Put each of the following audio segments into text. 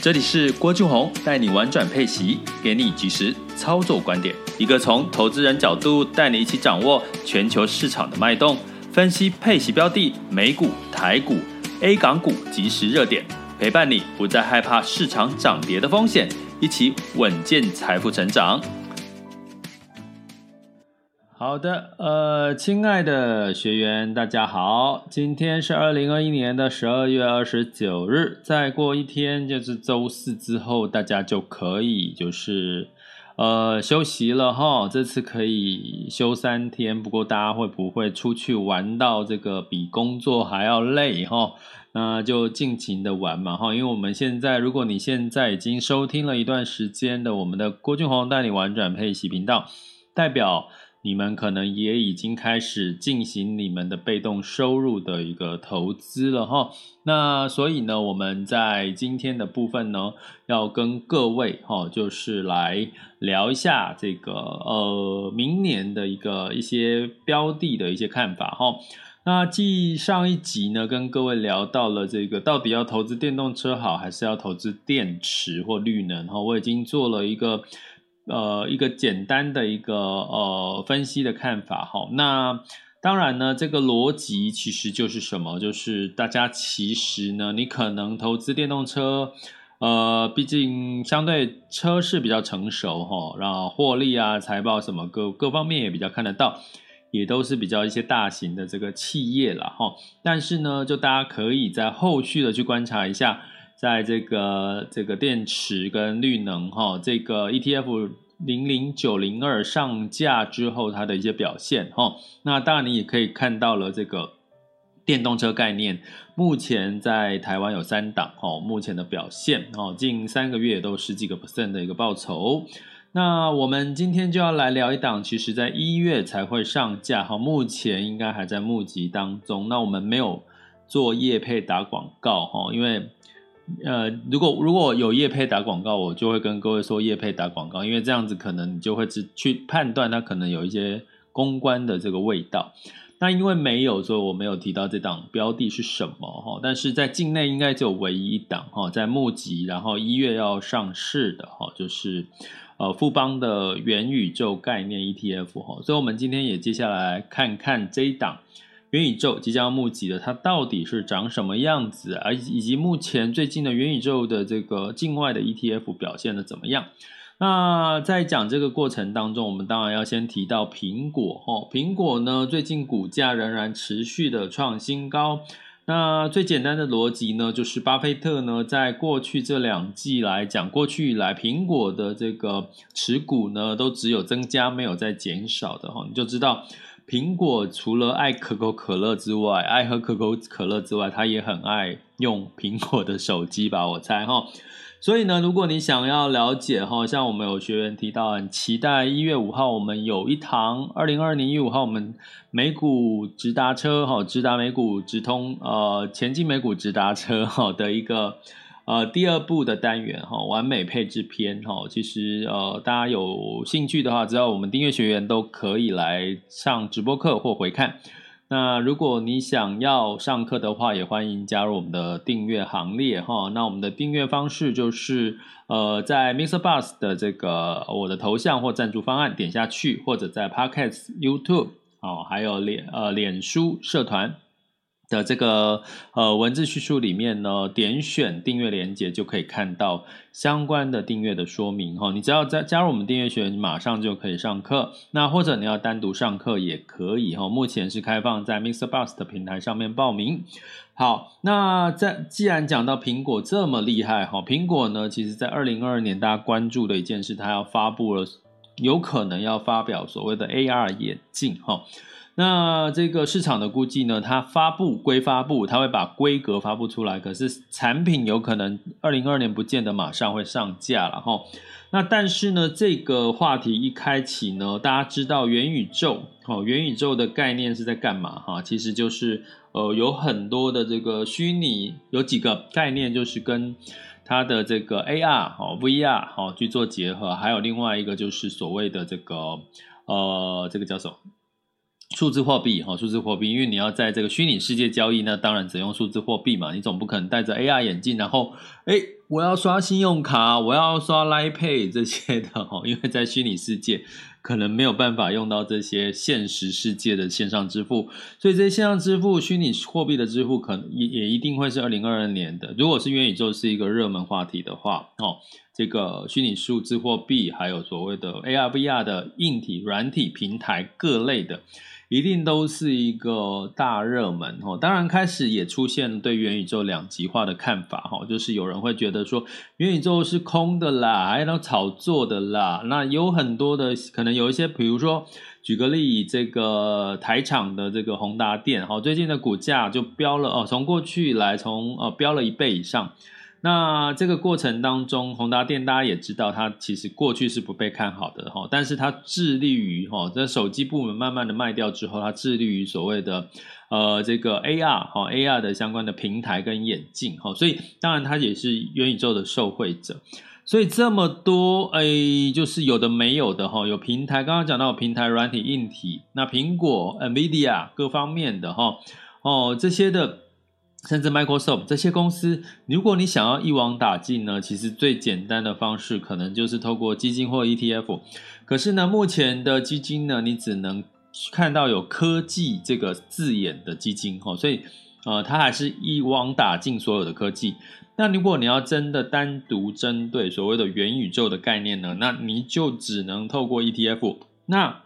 这里是郭俊宏带你玩转配息，给你及时操作观点，一个从投资人角度带你一起掌握全球市场的脉动，分析配息标的、美股、台股、A 港股及时热点，陪伴你不再害怕市场涨跌的风险，一起稳健财富成长。好的，呃，亲爱的学员，大家好，今天是二零二一年的十二月二十九日，再过一天就是周四之后，大家就可以就是呃休息了哈。这次可以休三天，不过大家会不会出去玩到这个比工作还要累哈？那就尽情的玩嘛哈，因为我们现在，如果你现在已经收听了一段时间的我们的郭俊宏带你玩转配息频道，代表。你们可能也已经开始进行你们的被动收入的一个投资了哈。那所以呢，我们在今天的部分呢，要跟各位哈，就是来聊一下这个呃明年的一个一些标的的一些看法哈。那继上一集呢，跟各位聊到了这个到底要投资电动车好，还是要投资电池或绿能哈？我已经做了一个。呃，一个简单的一个呃分析的看法哈，那当然呢，这个逻辑其实就是什么？就是大家其实呢，你可能投资电动车，呃，毕竟相对车市比较成熟哈，然后获利啊、财报什么各各方面也比较看得到，也都是比较一些大型的这个企业了哈。但是呢，就大家可以在后续的去观察一下。在这个这个电池跟绿能哈，这个 ETF 零零九零二上架之后，它的一些表现哈，那当然你也可以看到了这个电动车概念，目前在台湾有三档哈，目前的表现哦，近三个月都十几个 percent 的一个报酬。那我们今天就要来聊一档，其实在一月才会上架哈，目前应该还在募集当中。那我们没有做业配打广告哈，因为。呃，如果如果有业配打广告，我就会跟各位说业配打广告，因为这样子可能你就会只去判断它可能有一些公关的这个味道。那因为没有，所以我没有提到这档标的是什么哈。但是在境内应该只有唯一一档哈，在募集，然后一月要上市的哈，就是呃富邦的元宇宙概念 ETF 哈。所以我们今天也接下来看看这一档。元宇宙即将要募集的，它到底是长什么样子？而以及目前最近的元宇宙的这个境外的 ETF 表现的怎么样？那在讲这个过程当中，我们当然要先提到苹果哦。苹果呢，最近股价仍然持续的创新高。那最简单的逻辑呢，就是巴菲特呢，在过去这两季来讲，过去以来苹果的这个持股呢，都只有增加，没有再减少的哈，你就知道。苹果除了爱可口可乐之外，爱喝可口可乐之外，他也很爱用苹果的手机吧？我猜哈。所以呢，如果你想要了解哈，像我们有学员提到，很期待一月五号我们有一堂二零二二年一五号我们美股直达车哈，直达美股直通呃前进美股直达车哈的一个。呃，第二部的单元哈，完美配置篇哈，其实呃，大家有兴趣的话，只要我们订阅学员都可以来上直播课或回看。那如果你想要上课的话，也欢迎加入我们的订阅行列哈。那我们的订阅方式就是呃，在 MixerBox 的这个我的头像或赞助方案点下去，或者在 Podcast、YouTube 哦，还有脸呃脸书社团。的这个呃文字叙述里面呢，点选订阅连接就可以看到相关的订阅的说明哈。你只要在加入我们订阅学员，马上就可以上课。那或者你要单独上课也可以哈。目前是开放在 Mr. Bus 的平台上面报名。好，那在既然讲到苹果这么厉害哈，苹果呢，其实在二零二二年大家关注的一件事，它要发布了，有可能要发表所谓的 AR 眼镜哈。那这个市场的估计呢，它发布归发布，它会把规格发布出来，可是产品有可能二零二二年不见得马上会上架了哈。那但是呢，这个话题一开启呢，大家知道元宇宙，哦，元宇宙的概念是在干嘛哈？其实就是呃，有很多的这个虚拟，有几个概念就是跟它的这个 AR 哦，VR 好去做结合，还有另外一个就是所谓的这个呃，这个叫什么？数字货币哈，数字货币，因为你要在这个虚拟世界交易，那当然只用数字货币嘛。你总不可能戴着 AR 眼镜，然后哎，我要刷信用卡，我要刷 Line Pay 这些的哈，因为在虚拟世界可能没有办法用到这些现实世界的线上支付，所以这些线上支付、虚拟货币的支付，可能也也一定会是二零二二年的。如果是元宇宙是一个热门话题的话，哦，这个虚拟数字货币，还有所谓的 AR、VR 的硬体、软体平台各类的。一定都是一个大热门哦，当然开始也出现对元宇宙两极化的看法哈，就是有人会觉得说元宇宙是空的啦，还有炒作的啦。那有很多的可能有一些，比如说举个例，这个台厂的这个宏达电哈，最近的股价就飙了哦，从过去来从呃飙了一倍以上。那这个过程当中，宏达电大家也知道，它其实过去是不被看好的哈，但是它致力于哈，在手机部门慢慢的卖掉之后，它致力于所谓的呃这个 AR 哈 AR 的相关的平台跟眼镜哈，所以当然它也是元宇宙的受惠者，所以这么多哎，就是有的没有的哈，有平台，刚刚讲到平台软体硬体，那苹果 NVIDIA 各方面的哈哦这些的。甚至 Microsoft 这些公司，如果你想要一网打尽呢，其实最简单的方式可能就是透过基金或 ETF。可是呢，目前的基金呢，你只能看到有科技这个字眼的基金哈，所以呃，它还是一网打尽所有的科技。那如果你要真的单独针对所谓的元宇宙的概念呢，那你就只能透过 ETF。那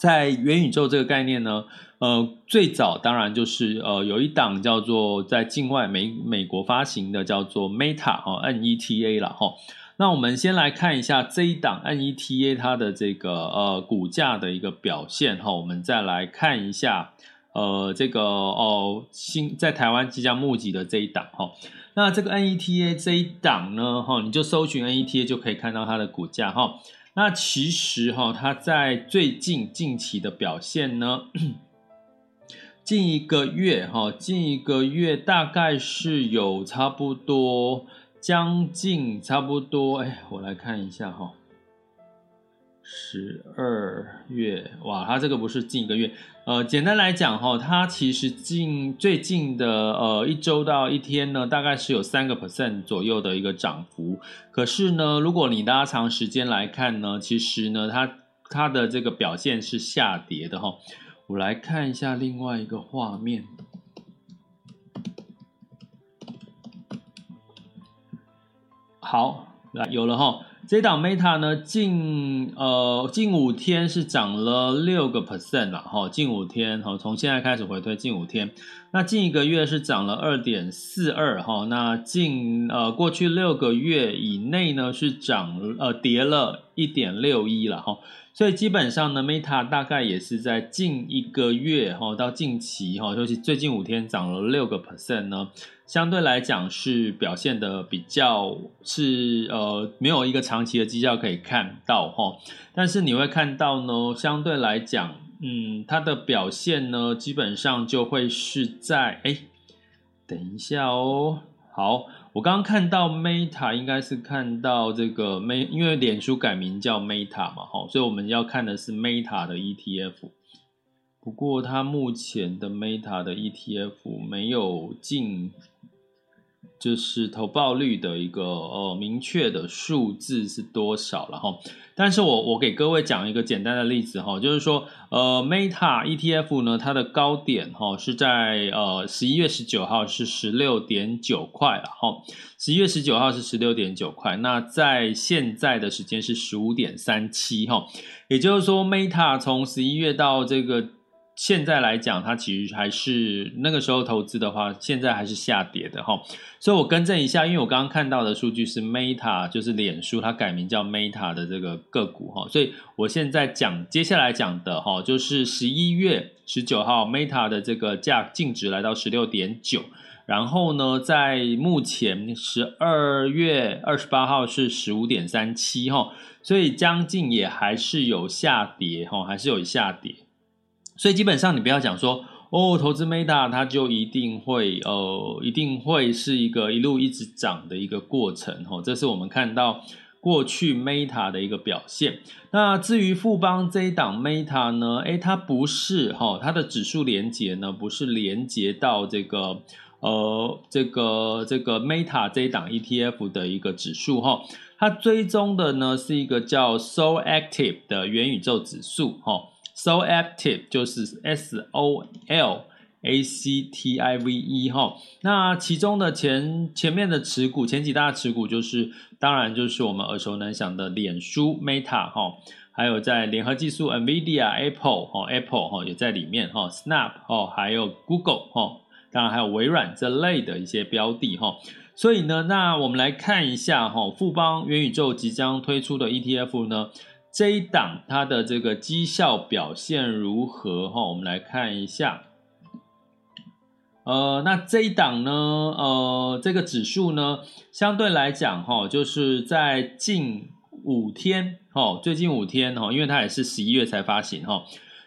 在元宇宙这个概念呢，呃，最早当然就是呃，有一档叫做在境外美美国发行的叫做 Meta 哈 NETA 了哈。那我们先来看一下这一档 NETA 它的这个呃股价的一个表现哈。我们再来看一下呃这个哦新在台湾即将募集的这一档哈。那这个 NETA 这一档呢哈，你就搜寻 NETA 就可以看到它的股价哈。那其实哈，它在最近近期的表现呢？近一个月哈，近一个月大概是有差不多将近差不多，哎，我来看一下哈，十二月哇，它这个不是近一个月，呃，简单来讲哈，它其实近最近的呃一周到一天呢，大概是有三个 percent 左右的一个涨幅。可是呢，如果你拉长时间来看呢，其实呢，它它的这个表现是下跌的哈。我来看一下另外一个画面，好，来有了哈。这档 Meta 呢，近呃近五天是涨了六个 percent 了哈，近五天哈，从现在开始回推近五天，那近一个月是涨了二点四二哈，那近呃过去六个月以内呢是涨呃跌了一点六一了哈。所以基本上呢，Meta 大概也是在近一个月哈到近期哈，尤其最近五天涨了六个 percent 呢，相对来讲是表现的比较是呃没有一个长期的绩效可以看到哈。但是你会看到呢，相对来讲，嗯，它的表现呢，基本上就会是在哎，等一下哦，好。我刚刚看到 Meta 应该是看到这个 Meta，因为脸书改名叫 Meta 嘛，哈，所以我们要看的是 Meta 的 ETF。不过它目前的 Meta 的 ETF 没有进。就是投报率的一个呃明确的数字是多少了哈，但是我我给各位讲一个简单的例子哈，就是说呃 Meta ETF 呢，它的高点哈是在呃十一月十九号是十六点九块了哈，十一月十九号是十六点九块，那在现在的时间是十五点三七哈，也就是说 Meta 从十一月到这个。现在来讲，它其实还是那个时候投资的话，现在还是下跌的哈。所以我更正一下，因为我刚刚看到的数据是 Meta，就是脸书，它改名叫 Meta 的这个个股哈。所以我现在讲接下来讲的哈，就是十一月十九号 Meta 的这个价净值来到十六点九，然后呢，在目前十二月二十八号是十五点三七哈，所以将近也还是有下跌哈，还是有下跌，所以基本上你不要讲说。哦，投资 Meta 它就一定会呃，一定会是一个一路一直涨的一个过程哦。这是我们看到过去 Meta 的一个表现。那至于富邦这一档 Meta 呢？诶，它不是哈、它的指数连接呢不是连接到这个呃这个这个 Meta 这一档 ETF 的一个指数哈、它追踪的呢是一个叫 So Active 的元宇宙指数哈。So active 就是 S O L A C T I V E 哈，那其中的前前面的持股，前几大持股就是，当然就是我们耳熟能详的脸书 Meta 哈，还有在联合技术 NVIDIA Apple 哈 Apple 哈也在里面哈，Snap 哦还有 Google 哈，当然还有微软这类的一些标的哈，所以呢，那我们来看一下哈，富邦元宇宙即将推出的 ETF 呢。这一档它的这个绩效表现如何？哈，我们来看一下。呃，那这一档呢，呃，这个指数呢，相对来讲，哈，就是在近五天，哈，最近五天，哈，因为它也是十一月才发行，哈，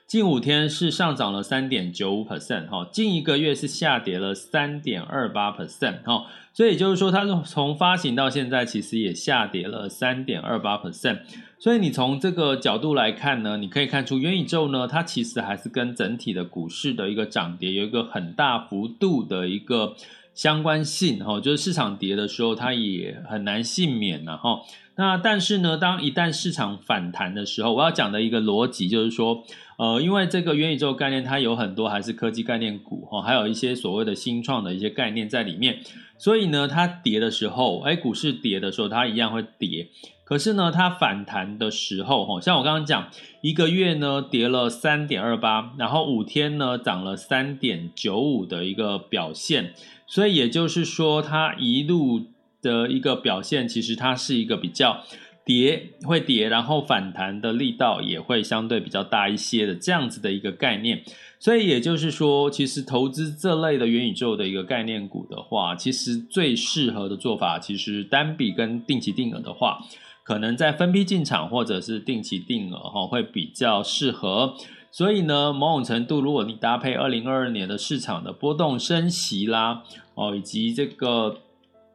近五天是上涨了三点九五 percent，哈，近一个月是下跌了三点二八 percent，哈，所以就是说，它从发行到现在，其实也下跌了三点二八 percent。所以你从这个角度来看呢，你可以看出元宇宙呢，它其实还是跟整体的股市的一个涨跌有一个很大幅度的一个相关性哈，就是市场跌的时候，它也很难幸免呐哈。那但是呢，当一旦市场反弹的时候，我要讲的一个逻辑就是说，呃，因为这个元宇宙概念它有很多还是科技概念股哈，还有一些所谓的新创的一些概念在里面，所以呢，它跌的时候，哎，股市跌的时候，它一样会跌。可是呢，它反弹的时候，哈，像我刚刚讲，一个月呢跌了三点二八，然后五天呢涨了三点九五的一个表现，所以也就是说，它一路的一个表现，其实它是一个比较跌会跌，然后反弹的力道也会相对比较大一些的这样子的一个概念。所以也就是说，其实投资这类的元宇宙的一个概念股的话，其实最适合的做法，其实单笔跟定期定额的话。可能在分批进场或者是定期定额哈，会比较适合。所以呢，某种程度，如果你搭配二零二二年的市场的波动升息啦，哦，以及这个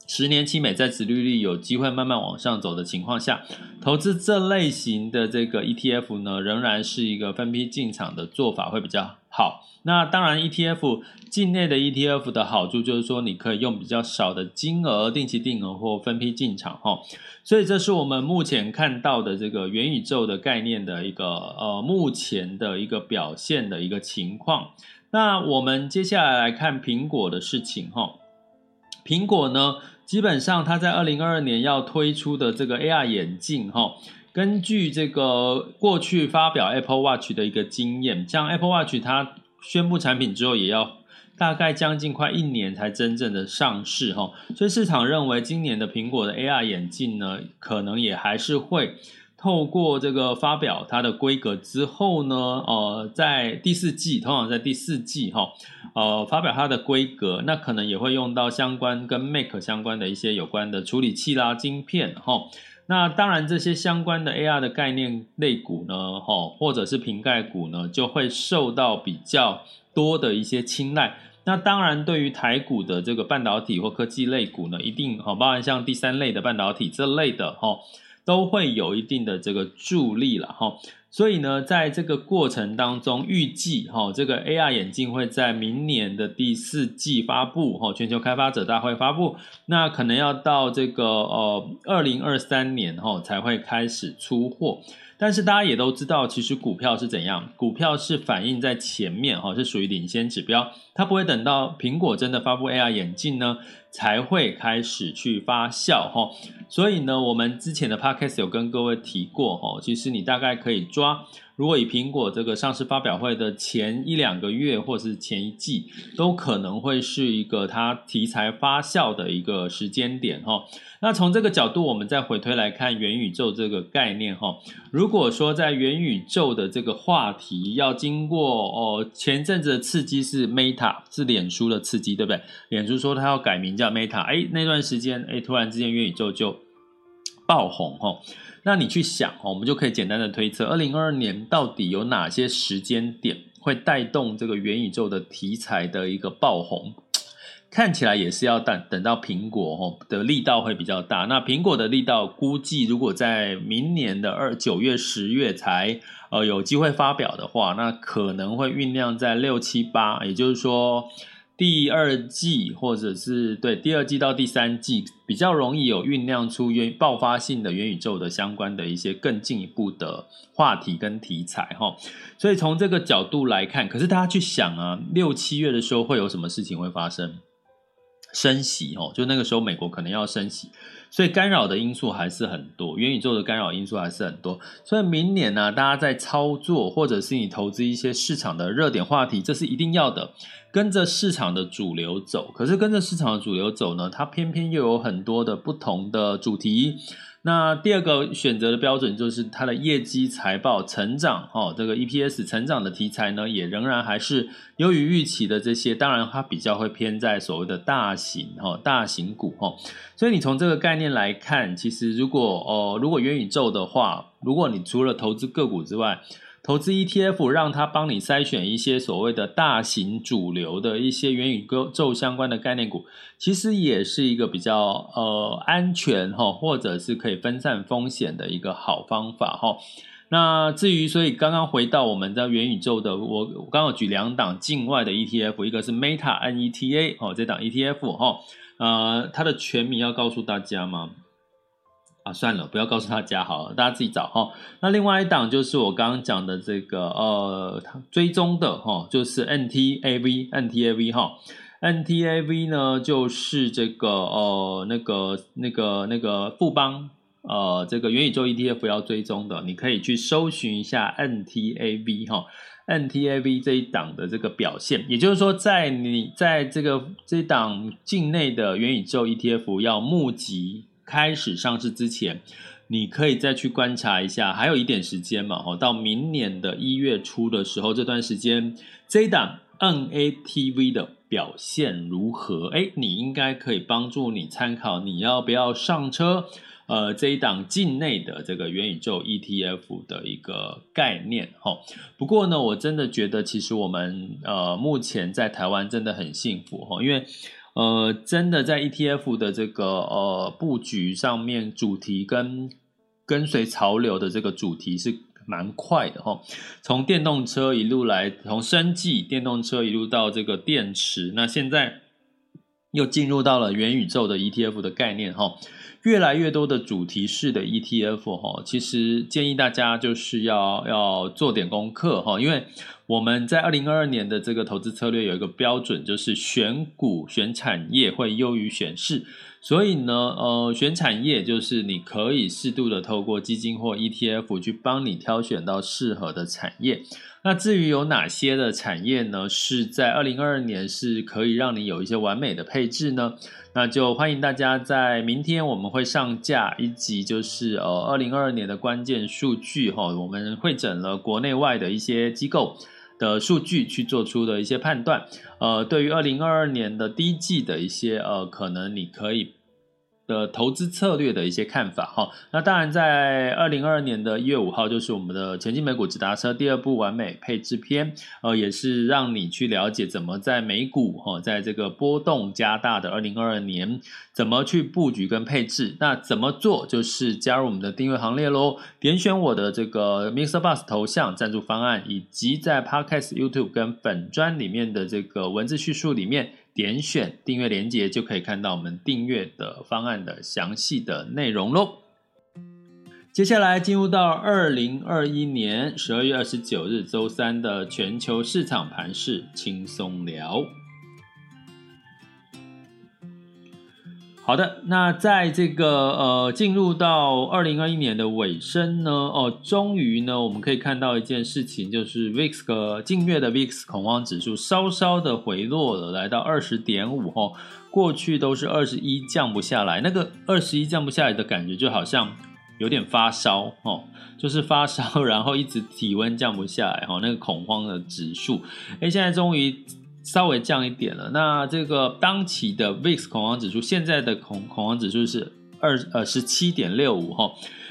十年期美债殖利率有机会慢慢往上走的情况下，投资这类型的这个 ETF 呢，仍然是一个分批进场的做法会比较好。那当然，ETF 境内的 ETF 的好处就是说，你可以用比较少的金额定期定额或分批进场哈。所以这是我们目前看到的这个元宇宙的概念的一个呃目前的一个表现的一个情况。那我们接下来来看苹果的事情哈。苹果呢，基本上它在二零二二年要推出的这个 AR 眼镜哈，根据这个过去发表 Apple Watch 的一个经验，像 Apple Watch 它宣布产品之后也要。大概将近快一年才真正的上市哈，所以市场认为今年的苹果的 AR 眼镜呢，可能也还是会透过这个发表它的规格之后呢，呃，在第四季，通常在第四季哈，呃，发表它的规格，那可能也会用到相关跟 Mac 相关的一些有关的处理器啦、晶片哈。那当然这些相关的 AR 的概念类股呢，哈，或者是瓶盖股呢，就会受到比较多的一些青睐。那当然，对于台股的这个半导体或科技类股呢，一定哈，包含像第三类的半导体这类的哈，都会有一定的这个助力了哈。所以呢，在这个过程当中，预计哈，这个 AR 眼镜会在明年的第四季发布哈，全球开发者大会发布，那可能要到这个呃二零二三年哈才会开始出货。但是大家也都知道，其实股票是怎样？股票是反映在前面哈，是属于领先指标，它不会等到苹果真的发布 AR 眼镜呢，才会开始去发酵哈。所以呢，我们之前的 podcast 有跟各位提过哈，其实你大概可以抓如果以苹果这个上市发表会的前一两个月，或是前一季，都可能会是一个它题材发酵的一个时间点哈。那从这个角度，我们再回推来看元宇宙这个概念哈。如果说在元宇宙的这个话题要经过哦，前阵子的刺激是 Meta，是脸书的刺激，对不对？脸书说它要改名叫 Meta，哎，那段时间哎，突然之间元宇宙就爆红哈。那你去想，我们就可以简单的推测，二零二二年到底有哪些时间点会带动这个元宇宙的题材的一个爆红？看起来也是要等等到苹果哦的力道会比较大。那苹果的力道估计，如果在明年的二九月、十月才呃有机会发表的话，那可能会酝酿在六七八，也就是说第二季或者是对第二季到第三季比较容易有酝酿出元爆发性的元宇宙的相关的一些更进一步的话题跟题材哈。所以从这个角度来看，可是大家去想啊，六七月的时候会有什么事情会发生？升息哦，就那个时候美国可能要升息，所以干扰的因素还是很多，元宇宙的干扰因素还是很多。所以明年呢、大家在操作或者是你投资一些市场的热点话题，这是一定要的，跟着市场的主流走。可是跟着市场的主流走呢，它偏偏又有很多的不同的主题。那第二个选择的标准就是它的业绩财报成长，哦，这个 EPS 成长的题材呢，也仍然还是优于预期的这些。当然，它比较会偏在所谓的大型，哦，大型股，哦。所以你从这个概念来看，其实如果哦，如果元宇宙的话，如果你除了投资个股之外，投资 ETF，让它帮你筛选一些所谓的大型主流的一些元宇宙相关的概念股，其实也是一个比较呃安全哈，或者是可以分散风险的一个好方法哈。那至于所以刚刚回到我们的元宇宙的，我我刚好举两档境外的 ETF，一个是 Meta NETA 哦，这档 ETF 哈，呃，它的全名要告诉大家吗？啊，算了，不要告诉大家好了，大家自己找哈。那另外一档就是我刚刚讲的这个呃，追踪的哈，就是 NTAV，NTAV 哈，NTAV 呢就是这个呃那个那个那个富邦呃这个元宇宙 ETF 要追踪的，你可以去搜寻一下 NTAV 哈，NTAV 这一档的这个表现，也就是说，在你在这个这一档境内的元宇宙 ETF 要募集。开始上市之前，你可以再去观察一下，还有一点时间嘛，哦，到明年的一月初的时候，这段时间这一档 NATV 的表现如何？哎，你应该可以帮助你参考，你要不要上车？呃，这一档境内的这个元宇宙 ETF 的一个概念，哈。不过呢，我真的觉得，其实我们呃目前在台湾真的很幸福，哈，因为。呃，真的在 ETF 的这个呃布局上面，主题跟跟随潮流的这个主题是蛮快的哈。从电动车一路来，从生技电动车一路到这个电池，那现在又进入到了元宇宙的 ETF 的概念哈。越来越多的主题式的 ETF 哈，其实建议大家就是要要做点功课哈，因为。我们在二零二二年的这个投资策略有一个标准，就是选股选产业会优于选市。所以呢，呃，选产业就是你可以适度的透过基金或 ETF 去帮你挑选到适合的产业。那至于有哪些的产业呢，是在二零二二年是可以让你有一些完美的配置呢？那就欢迎大家在明天我们会上架一集，就是呃二零二二年的关键数据哈，我们会整了国内外的一些机构。的数据去做出的一些判断，呃，对于二零二二年的第一季的一些呃，可能你可以。的投资策略的一些看法哈，那当然在二零二二年的一月五号就是我们的前进美股直达车第二部完美配置篇，呃，也是让你去了解怎么在美股哈，在这个波动加大的二零二二年，怎么去布局跟配置，那怎么做就是加入我们的订阅行列喽，点选我的这个 MixerBox 头像赞助方案，以及在 Podcast YouTube 跟粉专里面的这个文字叙述里面。点选订阅连接就可以看到我们订阅的方案的详细的内容喽。接下来进入到二零二一年十二月二十九日周三的全球市场盘势轻松聊。好的，那在这个呃进入到二零二一年的尾声呢，哦，终于呢，我们可以看到一件事情，就是 VIX 近月的 VIX 恐慌指数稍稍的回落了，来到二十点五哦，过去都是二十一降不下来，那个二十一降不下来的感觉就好像有点发烧哦，就是发烧，然后一直体温降不下来哈，那个恐慌的指数，哎，现在终于。稍微降一点了。那这个当期的 VIX 恐慌指数，现在的恐恐慌指数是二呃十七点六五哈。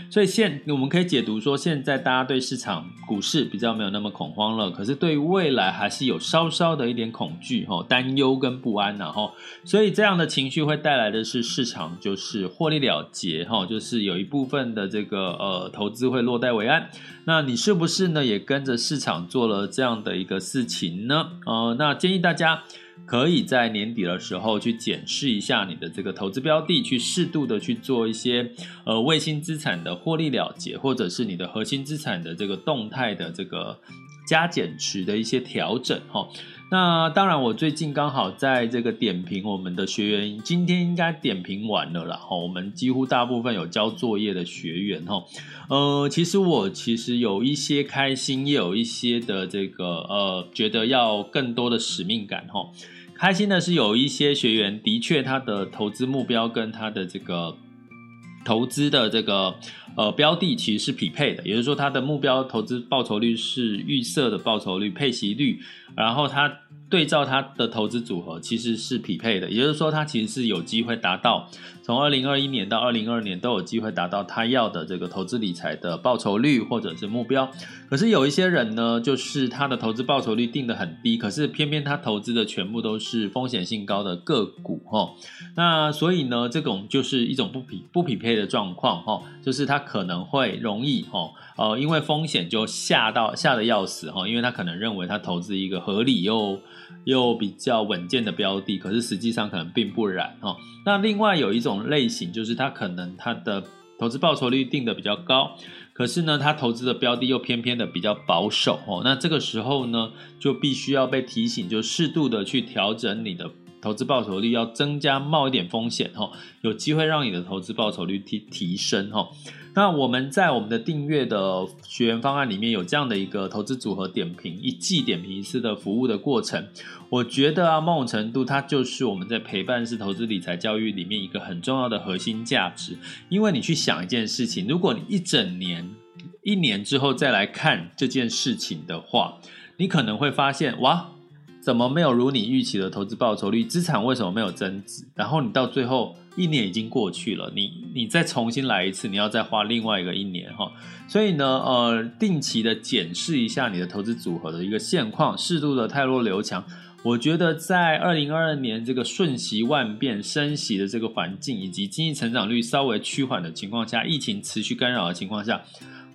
所以现我们可以解读说，现在大家对市场股市比较没有那么恐慌了，可是对未来还是有稍稍的一点恐惧哈、担忧跟不安然后，所以这样的情绪会带来的是市场就是获利了结哈，就是有一部分的这个呃投资会落袋为安。那你是不是呢也跟着市场做了这样的一个事情呢？呃，那建议大家。可以在年底的时候去检视一下你的这个投资标的，去适度的去做一些呃卫星资产的获利了结，或者是你的核心资产的这个动态的这个加减持的一些调整哈。那当然，我最近刚好在这个点评我们的学员，今天应该点评完了啦。哈，我们几乎大部分有交作业的学员哈，呃，其实我其实有一些开心，也有一些的这个呃，觉得要更多的使命感哈。开心的是有一些学员的确他的投资目标跟他的这个投资的这个呃标的其实是匹配的，也就是说它的目标投资报酬率是预设的报酬率配息率。然后它对照他的投资组合其实是匹配的，也就是说他其实是有机会达到从二零二一年到二零二二年都有机会达到他要的这个投资理财的报酬率或者是目标。可是有一些人呢，就是他的投资报酬率定得很低，可是偏偏他投资的全部都是风险性高的个股哈。那所以呢，这种就是一种不匹不匹配的状况哈，就是他可能会容易哈。呃，因为风险就吓到吓得要死哈，因为他可能认为他投资一个合理又又比较稳健的标的，可是实际上可能并不然哈。那另外有一种类型，就是他可能他的投资报酬率定得比较高，可是呢，他投资的标的又偏偏的比较保守哦。那这个时候呢，就必须要被提醒，就适度的去调整你的投资报酬率，要增加冒一点风险哈，有机会让你的投资报酬率提提升哈。那我们在我们的订阅的学员方案里面有这样的一个投资组合点评，一季点评一次的服务的过程，我觉得啊，某种程度它就是我们在陪伴式投资理财教育里面一个很重要的核心价值。因为你去想一件事情，如果你一整年、一年之后再来看这件事情的话，你可能会发现，哇，怎么没有如你预期的投资报酬率？资产为什么没有增值？然后你到最后。一年已经过去了，你你再重新来一次，你要再花另外一个一年哈。所以呢，呃，定期的检视一下你的投资组合的一个现况，适度的汰弱留强。我觉得在二零二二年这个瞬息万变、升息的这个环境，以及经济成长率稍微趋缓的情况下，疫情持续干扰的情况下，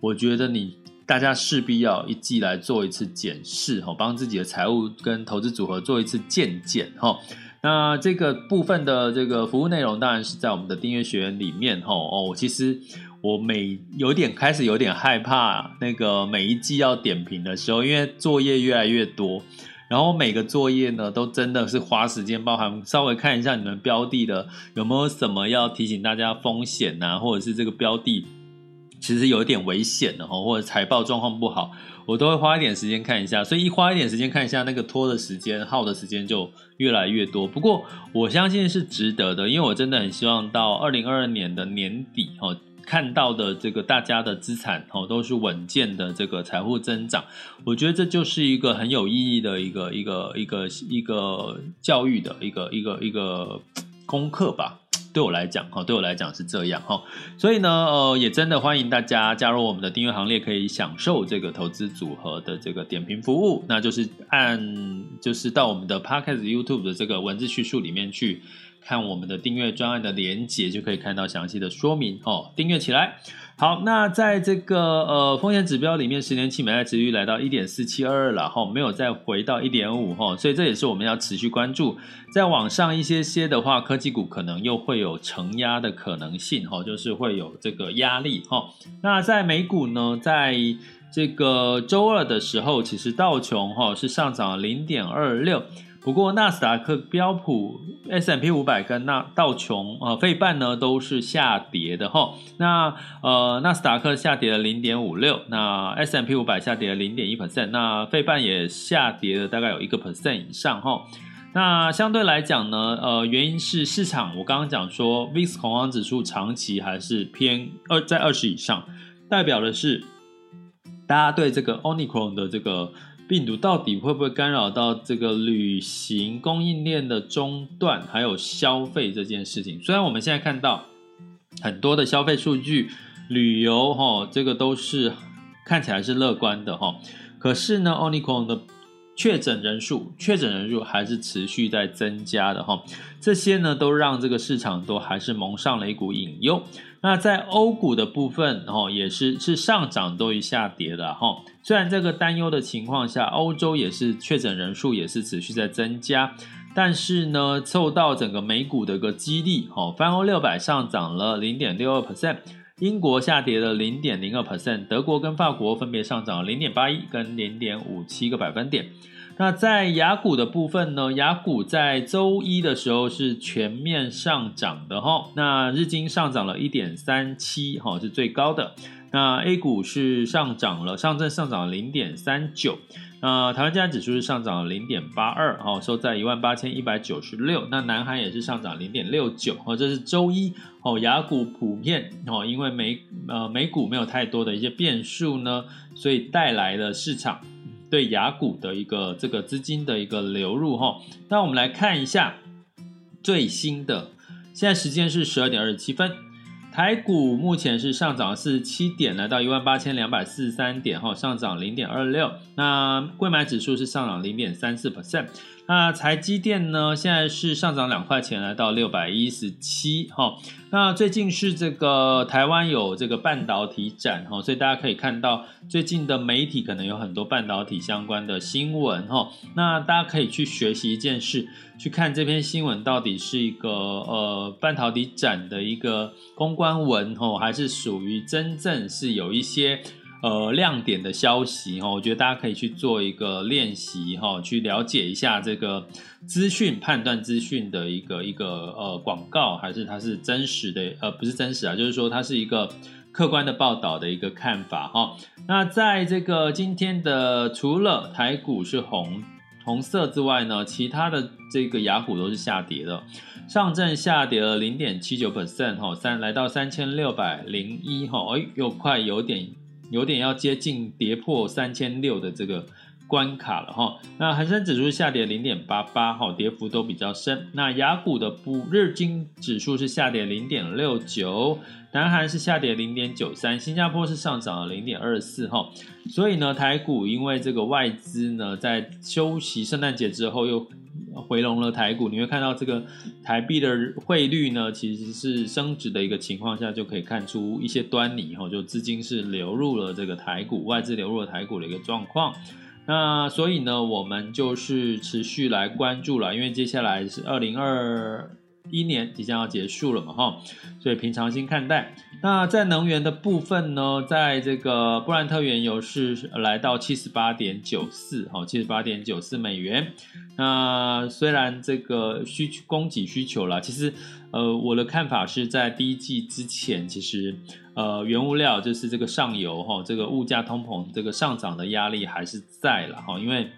我觉得你大家势必要一季来做一次检视哈，帮自己的财务跟投资组合做一次鉴检哈。那这个部分的这个服务内容，当然是在我们的订阅学员里面哈哦。其实我每有点开始有点害怕，那个每一季要点评的时候，因为作业越来越多，然后每个作业呢都真的是花时间，包含稍微看一下你们标的的有没有什么要提醒大家风险呐，或者是这个标的其实有一点危险的吼，或者财报状况不好。我都会花一点时间看一下，所以一花一点时间看一下，那个拖的时间、耗的时间就越来越多。不过我相信是值得的，因为我真的很希望到二零二二年的年底哦，看到的这个大家的资产哦都是稳健的这个财富增长。我觉得这就是一个很有意义的一个一个一个一个教育的一个一个一个功课吧。对我来讲，哈，对我来讲是这样，哈，所以呢，呃，也真的欢迎大家加入我们的订阅行列，可以享受这个投资组合的这个点评服务，那就是按，就是到我们的 Podcast YouTube 的这个文字叙述里面去看我们的订阅专案的连接，就可以看到详细的说明，哦，订阅起来。好，那在这个呃风险指标里面，十年期美债殖率来到一点四七二二了哈，没有再回到一点五哈，所以这也是我们要持续关注。再往上一些些的话，科技股可能又会有承压的可能性哈，就是会有这个压力哈。那在美股呢，在这个周二的时候，其实道琼哈是上涨了零点二六。不过纳斯达克、标普、S M P 五百跟那道琼呃费半呢都是下跌的哈。那呃纳斯达克下跌了零点五六，那 S M P 五百下跌了零点一 percent，那费半也下跌了大概有一个 percent 以上哈。那相对来讲呢，呃原因是市场我刚刚讲说 VIX 恐慌指数长期还是偏二在二十以上，代表的是大家对这个 Omicron 的这个。病毒到底会不会干扰到这个旅行供应链的中断，还有消费这件事情？虽然我们现在看到很多的消费数据，旅游哈，这个都是看起来是乐观的哈，可是呢，Omicron 的确诊人数，确诊人数还是持续在增加的哈，这些呢都让这个市场都还是蒙上了一股隐忧。那在欧股的部分，哦，也是是上涨多于下跌的，哈。虽然这个担忧的情况下，欧洲也是确诊人数也是持续在增加，但是呢，受到整个美股的一个激励，哦，泛欧六百上涨了零点六二 percent，英国下跌了零点零二 percent，德国跟法国分别上涨了零点八一跟零点五七个百分点。那在雅股的部分呢？雅股在周一的时候是全面上涨的哈。那日经上涨了一点三七哈，是最高的。那 A 股是上涨了，上证上涨了零点三九。那台湾加权指数是上涨了零点八二哈，收在一万八千一百九十六。那南韩也是上涨零点六九哈，这是周一哦。雅股普遍哦，因为美呃美股没有太多的一些变数呢，所以带来了市场。对雅股的一个这个资金的一个流入哈，那我们来看一下最新的，现在时间是十二点二十七分，台股目前是上涨四十七点，来到一万八千两百四十三点哈，上涨零点二六，那柜买指数是上涨零点三四 percent。那台积电呢？现在是上涨两块钱，来到六百一十七哈。那最近是这个台湾有这个半导体展哈，所以大家可以看到最近的媒体可能有很多半导体相关的新闻哈。那大家可以去学习一件事，去看这篇新闻到底是一个呃半导体展的一个公关文哈，还是属于真正是有一些。呃，亮点的消息哈，我觉得大家可以去做一个练习哈，去了解一下这个资讯判断资讯的一个一个呃广告，还是它是真实的呃不是真实啊，就是说它是一个客观的报道的一个看法哈。那在这个今天的除了台股是红红色之外呢，其他的这个雅虎都是下跌的，上证下跌了零点七九 percent 哈，三来到三千六百零一哈，哎，又快有点。有点要接近跌破三千六的这个关卡了哈。那恒生指数下跌零点八八哈，跌幅都比较深。那亚股的不日经指数是下跌零点六九，南韩是下跌零点九三，新加坡是上涨了零点二四哈。所以呢，台股因为这个外资呢在休息圣诞节之后又。回笼了台股，你会看到这个台币的汇率呢，其实是升值的一个情况下，就可以看出一些端倪哈，就资金是流入了这个台股，外资流入了台股的一个状况。那所以呢，我们就是持续来关注了，因为接下来是二零二一年即将要结束了嘛哈，所以平常心看待。那在能源的部分呢，在这个布兰特原油是来到七十八点九四，哈，七十八点九四美元。那虽然这个需求供给需求啦，其实，呃，我的看法是在第一季之前，其实，呃，原物料就是这个上游哈，这个物价通膨这个上涨的压力还是在了哈，因为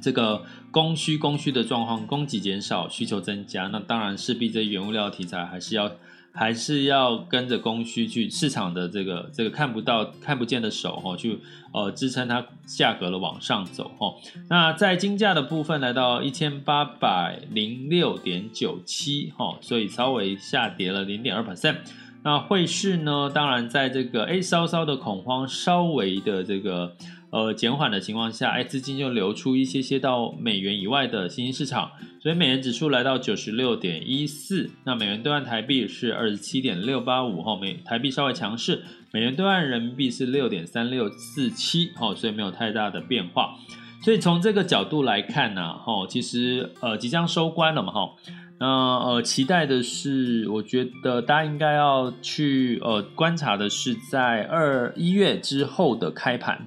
这个供需供需的状况，供给减少，需求增加，那当然势必这原物料题材还是要。还是要跟着供需去市场的这个这个看不到看不见的手哈，去呃支撑它价格的往上走哈。那在金价的部分来到一千八百零六点九七哈，所以稍微下跌了零点二 percent。那汇市呢，当然在这个诶稍稍的恐慌稍微的这个。呃，减缓的情况下，哎，资金就流出一些些到美元以外的新兴市场，所以美元指数来到九十六点一四，那美元兑换台币是二十七点六八五，哈，美台币稍微强势，美元兑换人民币是六点三六四七，哈，所以没有太大的变化。所以从这个角度来看呢，哈，其实呃即将收官了嘛，哈，那呃期待的是，我觉得大家应该要去呃观察的是在二一月之后的开盘。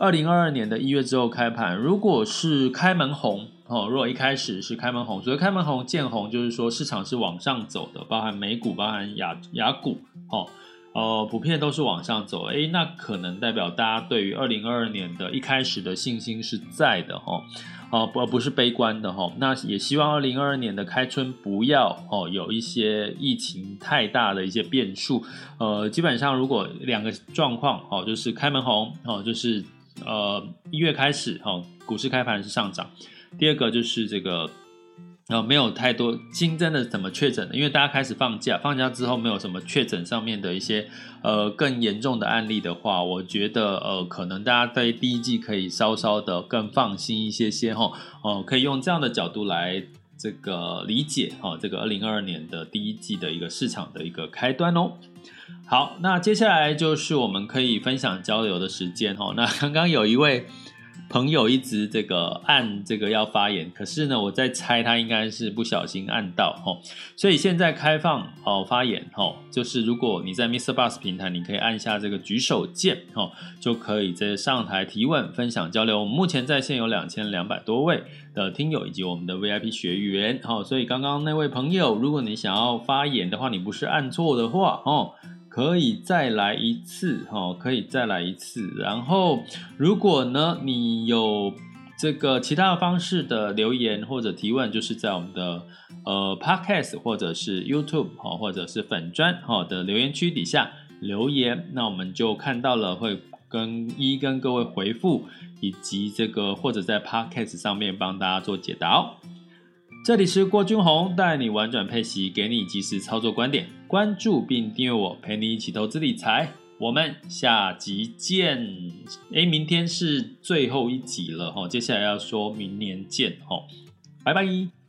二零二二年的一月之后开盘，如果是开门红哦，如果一开始是开门红，所以开门红见红就是说市场是往上走的，包含美股，包含亚亚股，哦，呃，普遍都是往上走，诶，那可能代表大家对于二零二二年的一开始的信心是在的，哦，哦，不，不是悲观的，哈，那也希望二零二二年的开春不要哦有一些疫情太大的一些变数，呃，基本上如果两个状况，哦，就是开门红，哦，就是呃一月开始，哦，股市开盘是上涨。第二个就是这个，呃，没有太多新增的怎么确诊的，因为大家开始放假，放假之后没有什么确诊上面的一些呃更严重的案例的话，我觉得呃可能大家在第一季可以稍稍的更放心一些些哈，哦、呃，可以用这样的角度来这个理解哈、这个二零二二年的第一季的一个市场的一个开端哦。好，那接下来就是我们可以分享交流的时间、哦。那刚刚有一位。朋友一直这个按这个要发言，可是呢，我在猜他应该是不小心按到齁，所以现在开放哦发言哦，就是如果你在 Mr. Bus 平台，你可以按下这个举手键哦，就可以在上台提问、分享交流。我们目前在线有两千两百多位的听友以及我们的 VIP 学员哦，所以刚刚那位朋友，如果你想要发言的话，你不是按错的话哦。可以再来一次，哈，可以再来一次。然后，如果呢，你有这个其他的方式的留言或者提问，就是在我们的呃 Podcast 或者是 YouTube 哈，或者是粉专哈的留言区底下留言，那我们就看到了，会跟一跟各位回复，以及这个或者在 Podcast 上面帮大家做解答哦。这里是郭俊宏，带你玩转配息，给你及时操作观点。关注并订阅我，陪你一起投资理财。我们下集见。哎，明天是最后一集了哈，接下来要说明年见哈，拜拜。